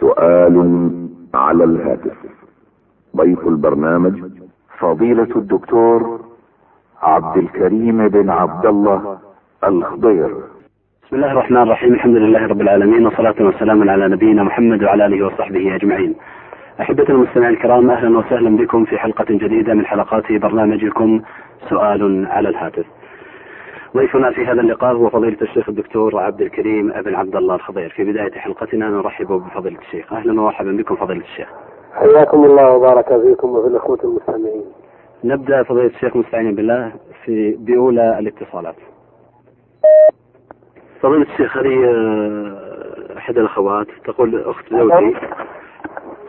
سؤال على الهاتف. ضيف البرنامج فضيلة الدكتور عبد الكريم بن عبد الله الخضير. بسم الله الرحمن الرحيم. الحمد لله رب العالمين وصلاة وسلاما على نبينا محمد وعلى آله وصحبه أجمعين. أحبتنا المستمعين الكرام أهلا وسهلا بكم في حلقة جديدة من حلقات برنامجكم سؤال على الهاتف. ضيفنا في هذا اللقاء هو فضيلة الشيخ الدكتور عبد الكريم بن عبد الله الخضير. في بداية حلقتنا نرحب بفضيلة الشيخ. أهلا ومرحبا بكم فضيلة الشيخ. حياكم الله وبارك فيكم وفي الأخوة المستمعين. نبدأ فضيلة الشيخ مستعينا بالله في بأولى الاتصالات. فضيلة الشيخ هذه آه، إحدى الأخوات تقول أخت زوجي.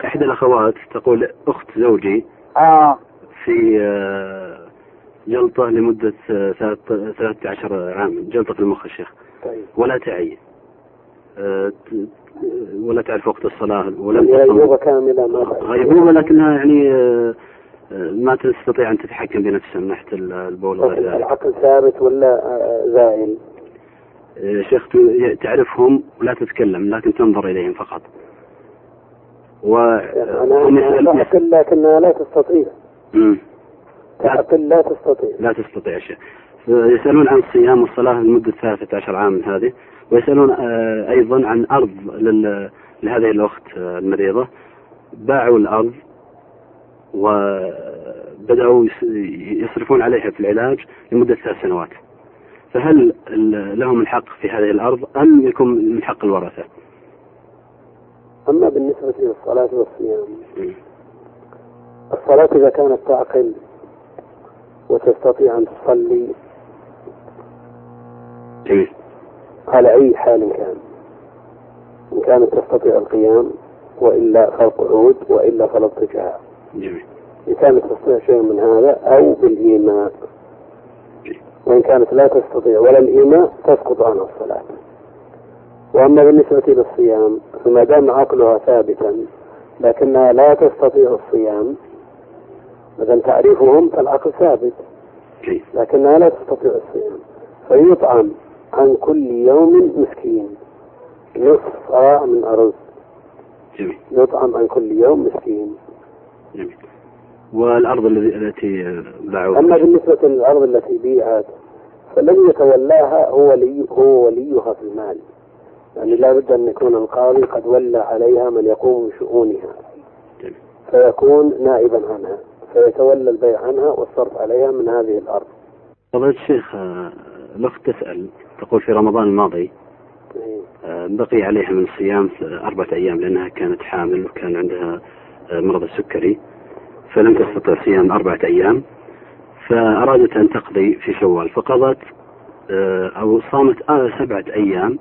إحدى الأخوات تقول أخت زوجي آه. في آه، جلطة لمدة آه، ثلاث- 13 عاما. جلطة في المخ الشيخ طيب. ولا تعي. ت- ولا تعرف وقت الصلاة هي تصم غيبوبة كاملة. غيبوبة لكنها يعني آه، ما تستطيع أن تتحكم بنفسها من ناحية ال- البول وغير ذلك. العقل ثابت ولا آه، زائل شيخ تعرفهم ولا تتكلم لكن تنظر إليهم فقط. أنا وهم أنا لكنها لا تستطيع. تعقل لا تستطيع لا تستطيع شيء يسألون عن الصيام والصلاة لمدة 13 عام هذه ويسألون آه، أيضا عن أرض لهذه الأخت آه، المريضة باعوا الأرض وبدأوا يصرفون عليها في العلاج لمدة ثلاث سنوات فهل لهم الحق في هذه الأرض أم يكون من حق الورثة؟ أما بالنسبة للصلاة والصيام. الصلاة إذا كانت تعقل وتستطيع أن تصلي. جميل. على أي حال كان. إن كانت تستطيع القيام وإلا فالقعود وإلا فالاضطجاع جميل. إن كانت تستطيع شيء من هذا أو بالإيماء. وإن كانت لا تستطيع ولا الإيماء تسقط عنها الصلاة. وأما بالنسبة للصيام فما دام عقلها ثابتا لكنها لا تستطيع الصيام إذا تعريفهم فالعقل ثابت. جيد لكنها لا تستطيع الصيام. فيطعم عن كل يوم مسكين. نصف صاع من أرز. جميل. يطعم عن كل يوم مسكين. جميل. والأرض الذي- التي آه، باعوها أما بالنسبة للأرض التي بيعت فلن يتولاها هو ولي هو وليها في المال. يعني لا بد أن يكون القاضي قد ولى عليها من يقوم بشؤونها. جميل. فيكون نائبا عنها. فيتولى البيع عنها والصرف عليها من هذه الأرض فضيلة الشيخ آه، الأخت تسأل تقول في رمضان الماضي إيه. آه، بقي عليها من الصيام أربعة أيام لأنها كانت حامل وكان عندها آه، مرض السكري فلم تستطع صيام أربعة أيام فأرادت أن تقضي في شوال فقضت أو صامت سبعة أيام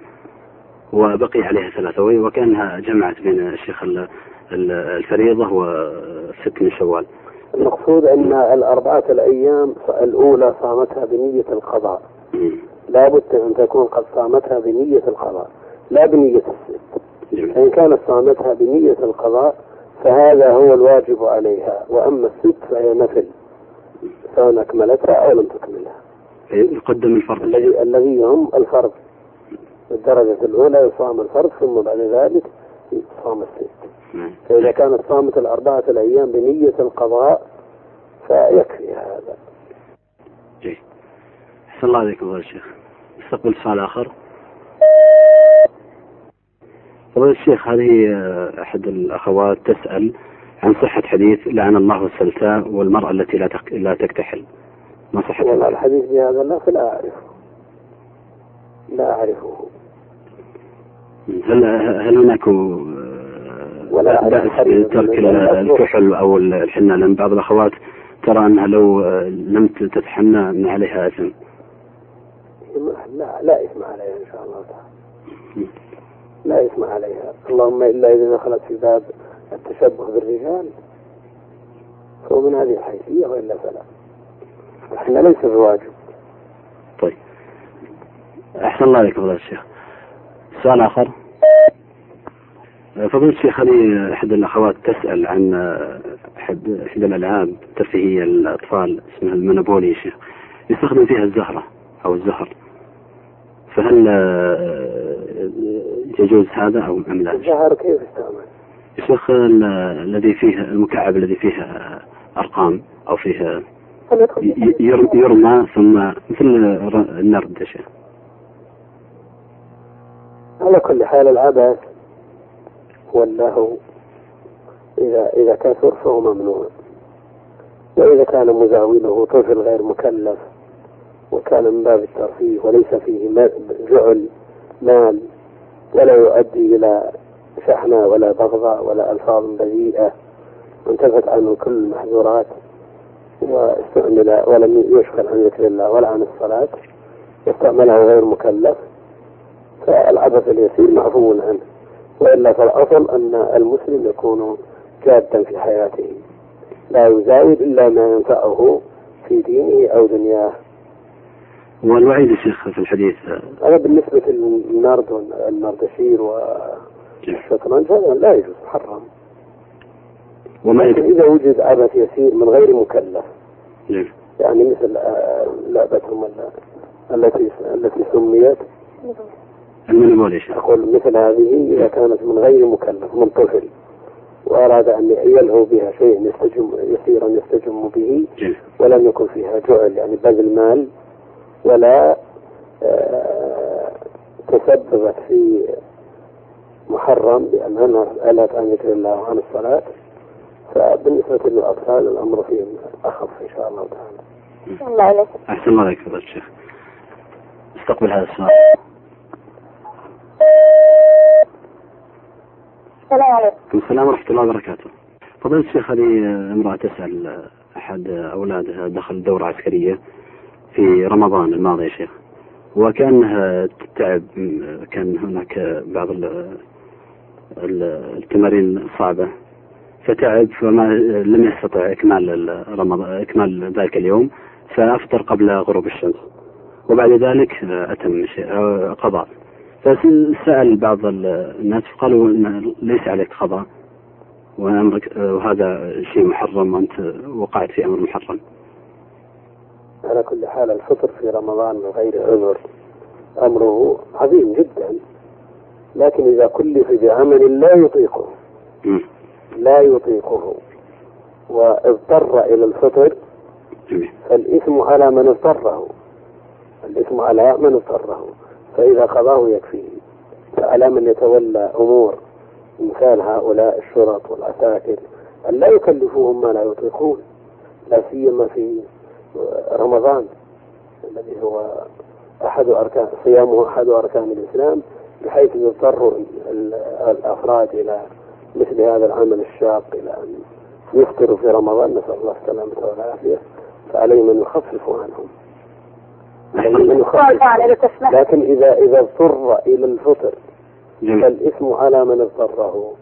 وبقي عليها ثلاثة وهي- وكأنها جمعت بين الشيخ ال- ال- الفريضة وست من شوال المقصود أن الأربعة الأيام الأولى صامتها بنية القضاء. لا بد أن تكون قد صامتها بنية القضاء لا بنية الست فإن كانت صامتها بنية القضاء فهذا هو الواجب عليها. وأما الست فهي نفل سواء أكملتها أو لم تكملها. يقدم الفرض. الذي الذي هم الفرض. الدرجة الأولى يصام الفرض ثم بعد ذلك يصام الست نعم. فإذا كانت صامت الأربعة الأيام بنية القضاء فيكفي هذا. جيد. أحسن الله عليكم فضيلة الشيخ نستقبل سؤال آخر. فضيلة الشيخ هذه آه، أحد الأخوات تسأل عن صحة حديث لعن الله السلتاء والمرأة التي لا تك... لا تكتحل. ما صحة والله؟ الحديث؟ بهذا لا فلا أعرفه. لا أعرفه. هل هل هناك آه، ولا بأس بترك. الكحل أو الحنة؟ لأن بعض الأخوات ترى أنها لو آه، لم تتحنى أن عليها إثم. لا لا إثم عليها إن شاء الله تعالى. لا إثم عليها. اللهم إلا إذا دخلت في باب التشبه بالرجال فهو من هذه الحيثية وإلا فلا. إحنا ليس بواجب. طيب. أحسن الله عليك فضيلة الشيخ. سؤال آخر. فضيلة الشيخ هذه أحد الأخوات تسأل عن أحد إحدى الألعاب الترفيهية للأطفال اسمها المونوبولي يا شيخ. يستخدم فيها الزهرة أو الزهر. فهل آه، يجوز هذا أو أم لا؟ الزهر كيف استعمل يا شيخ ال- الذي فيه المكعب الذي فيه أرقام أو فيه فليدخل ي- ير- يرمى ثم مثل النرد يا شيخ. على كل حال العبث واللهو إذا إذا كثر فهو ممنوع. وإذا كان مزاوله طفل غير مكلف وكان من باب الترفيه وليس فيه جعل مال ولا يؤدي إلى شحنة ولا بغضاء ولا ألفاظ بذيئة وانتفت عنه كل المحظورات واستعمل ولم يشغل عن ذكر الله ولا عن الصلاة واستعمله غير مكلف فالعبث اليسير معفو عنه. وإلا فالأصل أن المسلم يكون جادا في حياته. لا يزاود إلا ما ينفعه في دينه أو دنياه. والوعيد يا شيخ في الحديث. هذا بالنسبة للنرد والنردشير والشطرنج هذا لا يجوز محرم وما إذا وجد عبث يسير من غير مكلف. نعم. يعني مثل لعبتهم ال- التي التي سميت. المنبول يا شيخ أقول مثل هذه إذا كانت من غير مكلف من طفل وأراد أن يلهو بها شيء يستجم يسيرا يستجم به جميل. ولم يكن فيها جعل يعني بذل مال ولا آه، تسببت في محرم بأنها ألت عن ذكر الله وعن الصلاة. فبالنسبة للأطفال الأمر فيهم أخف إن شاء الله تعالى. الله عليك. أحسن الله عليك فضيلة الشيخ. استقبل هذا السؤال. السلام عليكم. السلام ورحمة الله وبركاته. فضيلة الشيخ هذه امرأة تسأل أحد أولادها دخل دورة عسكرية في رمضان الماضي يا شيخ. وكأنها تعب كان هناك بعض ال- ال- التمارين صعبة فتعب فما لم يستطع إكمال ال- رمضان إكمال ذلك اليوم فأفطر قبل غروب الشمس. وبعد ذلك أتم قضاء. فسأل بعض الناس قالوا إن ليس عليك قضاء وأمرك وهذا شيء محرم وأنت وقعت في أمر محرم. على كل حال الفطر في رمضان من غير عذر أمره عظيم جدا لكن إذا كلف بعمل لا يطيقه. لا يطيقه واضطر إلى الفطر فالإثم على من اضطره الإثم على من اضطره. فإذا قضاه يكفيه فعلى من يتولى أمور مثال هؤلاء الشرط والعساكر أن لا يكلفوهم ما لا يطيقون لا سيما في رمضان الذي هو أحد أركان صيامه أحد أركان الإسلام بحيث يضطر ال- الأفراد إلى مثل هذا العمل الشاق إلى أن يفطروا في رمضان. نسأل الله السلامة والعافية. فعليهم أن يخففوا عنهم عليهم أن سؤال يخففوا ثاني إذا تسمح لكن إذا إذا اضطر إلى الفطر جميل. فالإثم على من اضطره.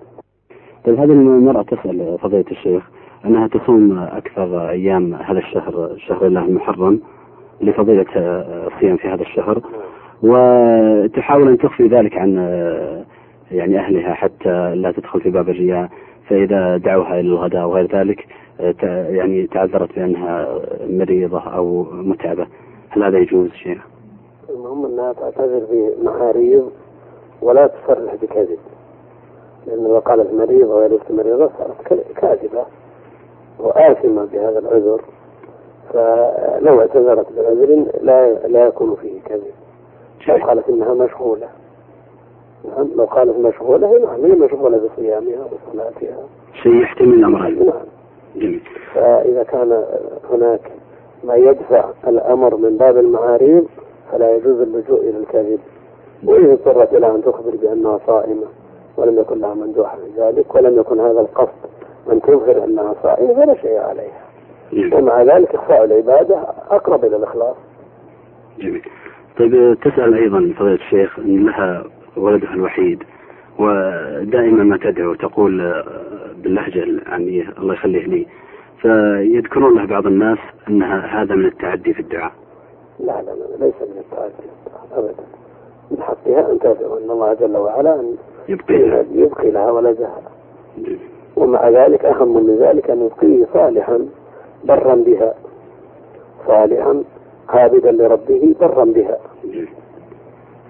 طيب هذه المرأة تسأل فضيلة الشيخ أنها تصوم أكثر أيام هذا الشهر شهر الله المحرم لفضيلة الصيام في هذا الشهر وتحاول أن تخفي ذلك عن يعني أهلها حتى لا تدخل في باب الرياء فإذا دعوها إلى الغداء وغير ذلك ت- يعني تعذرت بأنها مريضة أو متعبة. هل هذا يجوز شيخ؟ المهم أنها تعتذر بمعاريض ولا تصرح بكذب. لأن لو قالت مريضة وليست مريضة صارت كاذبة وآثمة بهذا العذر. فلو اعتذرت بعذر لا لا يكون فيه كذب. لو قالت إنها مشغولة. نعم لو قالت مشغولة هي نعم هي مشغولة بصيامها وصلاتها. شيء يحتمل الأمرين نعم. جميل. فإذا كان هناك ما يدفع الأمر من باب المعاريض فلا يجوز اللجوء إلى الكذب وإذا اضطرت إلى أن تخبر بأنها صائمة ولم يكن لها مندوحة في ذلك ولم يكن هذا القصد أن تظهر أنها صائمة فلا شيء عليها. ومع ذلك إخفاء العبادة أقرب إلى الإخلاص. جميل. طيب تسأل أيضا فضيلة الشيخ أن لها ولدها الوحيد ودائما ما تدعو تقول باللهجة العامية الله يخليه لي فيذكرون له بعض الناس أن هذا من التعدي في الدعاء. لا لا لا ليس من التعدي أبدا. من حقها أن تدعو أن الله جل وعلا أن يبقيها يبقي لها ولدها جميل. ومع ذلك أهم من ذلك أن يبقيه صالحا برا بها. صالحا عابدا لربه برا بها.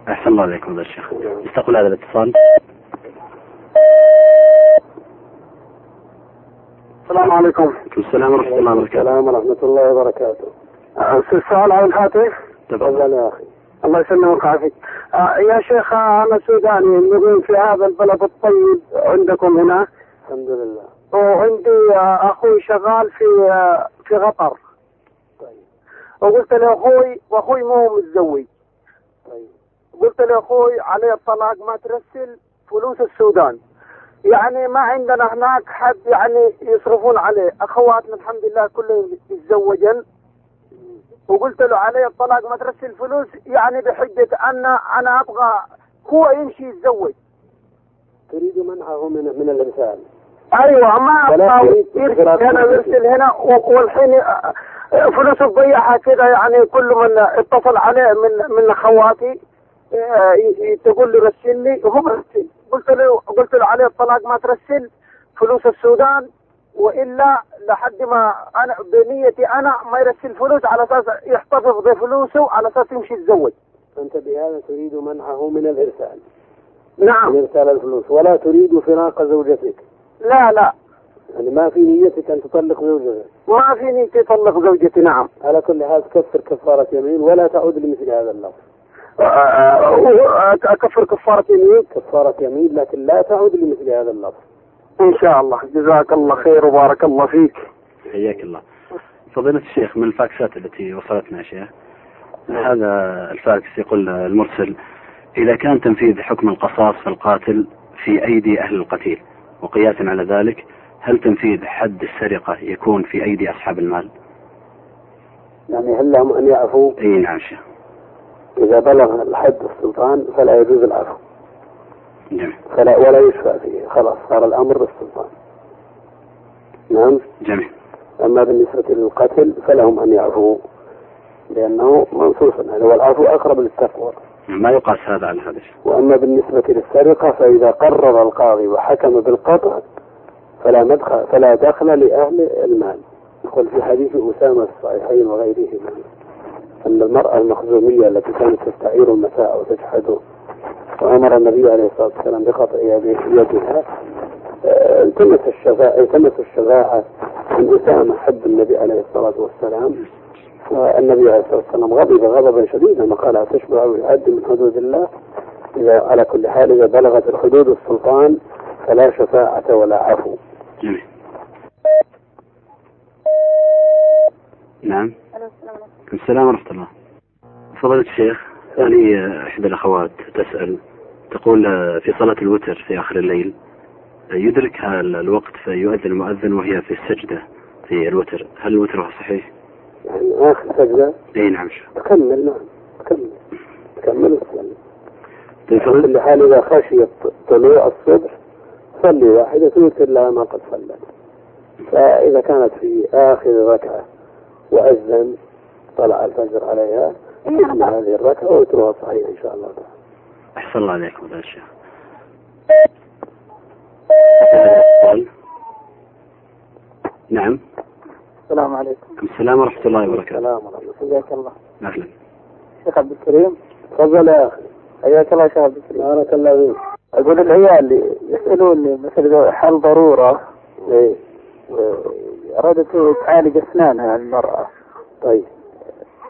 أحسن الله عليكم فضيلة الشيخ استقبل هذا الاتصال. السلام عليكم. عليكم السلام ورحمة الله وبركاته. السلام ورحمة الله وبركاته. السؤال على الهاتف تفضل. يا أخي. الله يسلمك ويعافيك. آه، يا شيخ آه، أنا سوداني نقيم في هذا البلد الطيب عندكم هنا. الحمد لله. وعندي آه، أخوي شغال في آه، في قطر طيب. وقلت لاخوي واخوي مو متزوج. طيب. قلت لاخوي عليه الطلاق ما ترسل فلوس السودان. يعني ما عندنا هناك حد يعني يصرفون عليه. أخواتنا الحمد لله كلهم يتزوجن. وقلت له عليه الطلاق ما ترسل فلوس يعني بحجة أن أنا أبغى هو يمشي يتزوج. تريد منعه من من الإرسال أيوه ما أبغى. في- يرسل هنا والحين آه، آه، فلوسه تضيعها كذا يعني كل من اتصل عليه من من أخواتي آه، تقول له رسل لي وهو مرسل. قلت له قلت له عليه الطلاق ما ترسل فلوس السودان وإلا لحد ما أنا بنيتي أنا ما يرسل فلوس على أساس يحتفظ بفلوسه على أساس يمشي يتزوج. أنت بهذا تريد منعه من الإرسال. نعم. من إرسال الفلوس. ولا تريد فراق زوجتك. لا لا. يعني ما في نيتك أن تطلق زوجتك ما فيني تطلق زوجتي نعم. على كل حال تكفر كفارة يمين ولا تعود لمثل هذا اللفظ. اكفر كفارة يمين. كفارة يمين لكن لا تعود لمثل هذا اللفظ. إن شاء الله. جزاك الله خير وبارك الله فيك. حياك الله. فضيلة الشيخ من الفاكسات التي وصلتنا يا شيخ هذا الفاكس يقول المرسل إذا كان تنفيذ حكم القصاص في القاتل في أيدي أهل القتيل وقياسا على ذلك هل تنفيذ حد السرقة يكون في أيدي أصحاب المال؟ يعني هل لهم أن يعفوا أي نعم شيخ. إذا بلغ الحد السلطان فلا يجوز العفو. جميل فلا ولا يشفع فيه. خلاص صار الأمر للسلطان نعم؟ جميل. أما بالنسبة للقتل فلهم أن يعفوا لأنه منصوص. عليه والعفو أقرب للتقوى. ما يقاس هذا على هذا الشيء. وأما بالنسبة للسرقة فإذا قرر القاضي وحكم بالقطع فلا مدخل فلا دخل لأهل المال. يقول في حديث أسامة في الصحيحين وغيرهما. أن المرأة المخزومية التي كانت تستعير المتاع وتجحده وأمر النبي عليه الصلاة والسلام بقطع يده- يدها آه، التمس الشفاعة التمس الشفاعة من أسامة حب النبي عليه الصلاة والسلام. والنبي عليه الصلاة والسلام غضب غضبا شديدا وقال أتشبع ويعد من حدود الله؟ إذا على كل حال إذا بلغت الحدود السلطان فلا شفاعة ولا عفو جميل نعم. السلام ورحمة الله. فضيلة الشيخ هذه إحدى الأخوات تسأل تقول في صلاة الوتر في آخر الليل يدركها ال- الوقت فيؤذن المؤذن وهي في السجدة في الوتر. هل الوتر هو صحيح؟ يعني آخر سجدة؟ أي نعم شيخ. تكمل نعم. تكمل تكمل وتسلم طيب على فضيلة كل حال إذا خشيت طلوع الصبح صلي واحدة توتر لها ما قد صلت. فإذا كانت في آخر ركعة وأذن طلع الفجر عليها. تكمل هذه الركعة وتروها صحيح إن شاء الله. تعالى أحسن الله عليكم هذا السؤال. نعم. السلام عليكم. السلام ورحمة الله وبركاته. السلام ورحمة الله. حياك الله. أهلا. شيخ عبد الكريم. تفضل يا أخي. حياك الله شيخ عبد الكريم. بارك الله فيك. أقول العيال يسألوني مثلا إذا حال ضرورة. إيه. ارادت تعالج اسنانها المرأة. طيب.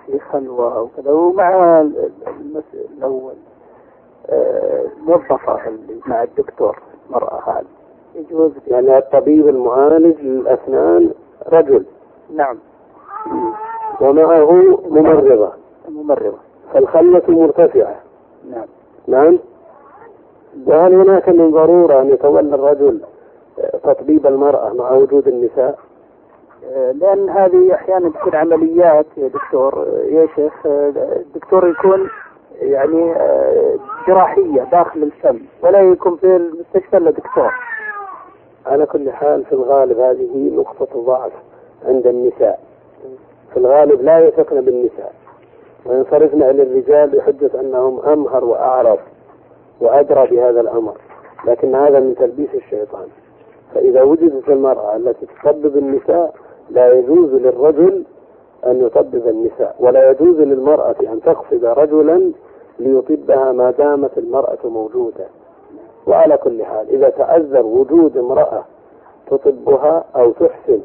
في خلوه وكذا. ومع المسؤول الأول آه، اللي مع الدكتور المرأة هذه. يجوز يعني الطبيب المعالج للأسنان رجل. نعم. ومعه ممرضة. ممرضة. فالخلة مرتفعة. نعم. نعم. وهل هناك من ضرورة أن يتولى الرجل تطبيب المرأة مع وجود النساء؟ آه، لأن هذه أحيانا تكون عمليات يا دكتور يا شيخ الدكتور يكون يعني آه، جراحية داخل الفم ولا يكون في المستشفى إلا دكتور. على كل حال في الغالب هذه نقطة ضعف عند النساء. في الغالب لا يثقن بالنساء. وينصرفن إلى الرجال بحجة أنهم أمهر وأعرف وأدرى بهذا الأمر. لكن هذا من تلبيس الشيطان. فإذا وجدت المرأة التي تطبب النساء لا يجوز للرجل أن يطبب النساء ولا يجوز للمرأة أن تقصد رجلا ليطبها ما دامت المرأة موجودة. وعلى كل حال إذا تأذر وجود امرأة تطبها أو تحسن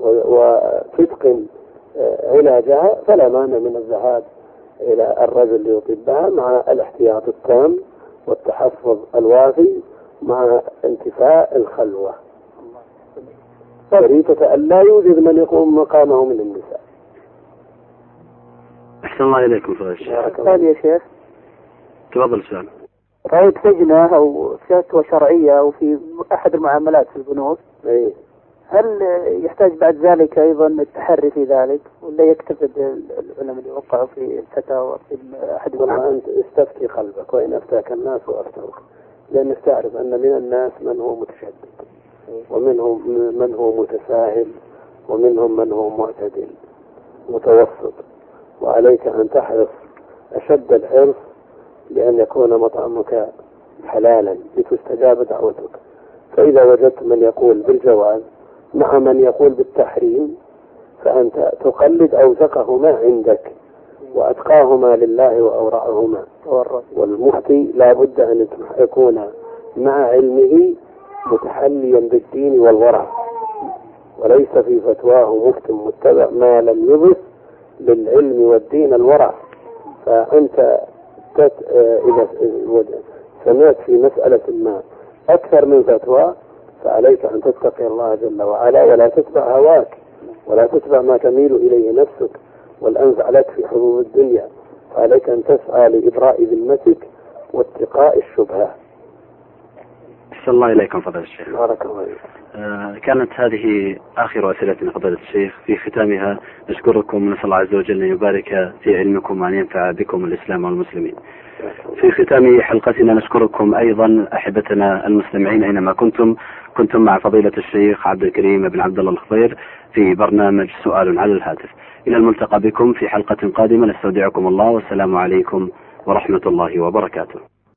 وتتقن علاجها فلا مانع من الذهاب إلى الرجل ليطبها مع الاحتياط التام والتحفظ الوافي مع انتفاء الخلوة. شريطة أن لا يوجد من يقوم مقامه من النساء. أحسن الله إليكم فضيلة الشيخ. سؤال يا شيخ. تفضل السؤال رأيت لجنة أو فتوى شرعية أو في أحد المعاملات في البنوك. أي. هل يحتاج بعد ذلك أيضا التحري في ذلك ولا يكتفي العلماء اللي وقعوا في الفتاوى في أحد المعاملات؟ أنت استفتي قلبك وإن أفتاك الناس وأفتوك لأنك تعرف أن من الناس من هو متشدد. ومنهم من هو متساهل ومنهم من هو معتدل متوسط. وعليك أن تحرص أشد الحرص بأن يكون مطعمك حلالا لتستجاب دعوتك. فإذا وجدت من يقول بالجواز مع من يقول بالتحريم فأنت تقلد أوثقهما عندك وأتقاهما لله وأورعهما. والمفتي لا بد أن يكون مع علمه متحليا بالدين والورع وليس في فتواه مفت متبع ما لم يضف للعلم والدين الورع. فأنت تت... آه، إذا سمعت في مسألة ما أكثر من فتوى فعليك أن تتقي الله جل وعلا ولا تتبع هواك ولا تتبع ما تميل إليه نفسك والأنفع لك في حظوظ الدنيا. فعليك أن تسعى لإبراء ذمتك واتقاء الشبهة. أحسن الله إليكم فضيلة الشيخ. بارك الله فيك. آه، كانت هذه آخر أسئلتنا فضيلة الشيخ. في ختامها نشكركم ونسأل الله عز وجل أن يبارك في علمكم وأن ينفع بكم الإسلام والمسلمين. في ختام حلقتنا نشكركم أيضا أحبتنا المستمعين أينما كنتم. كنتم مع فضيلة الشيخ عبد الكريم بن عبد الله الخضير في برنامج سؤال على الهاتف. إلى الملتقى بكم في حلقة قادمة. نستودعكم الله والسلام عليكم ورحمة الله وبركاته.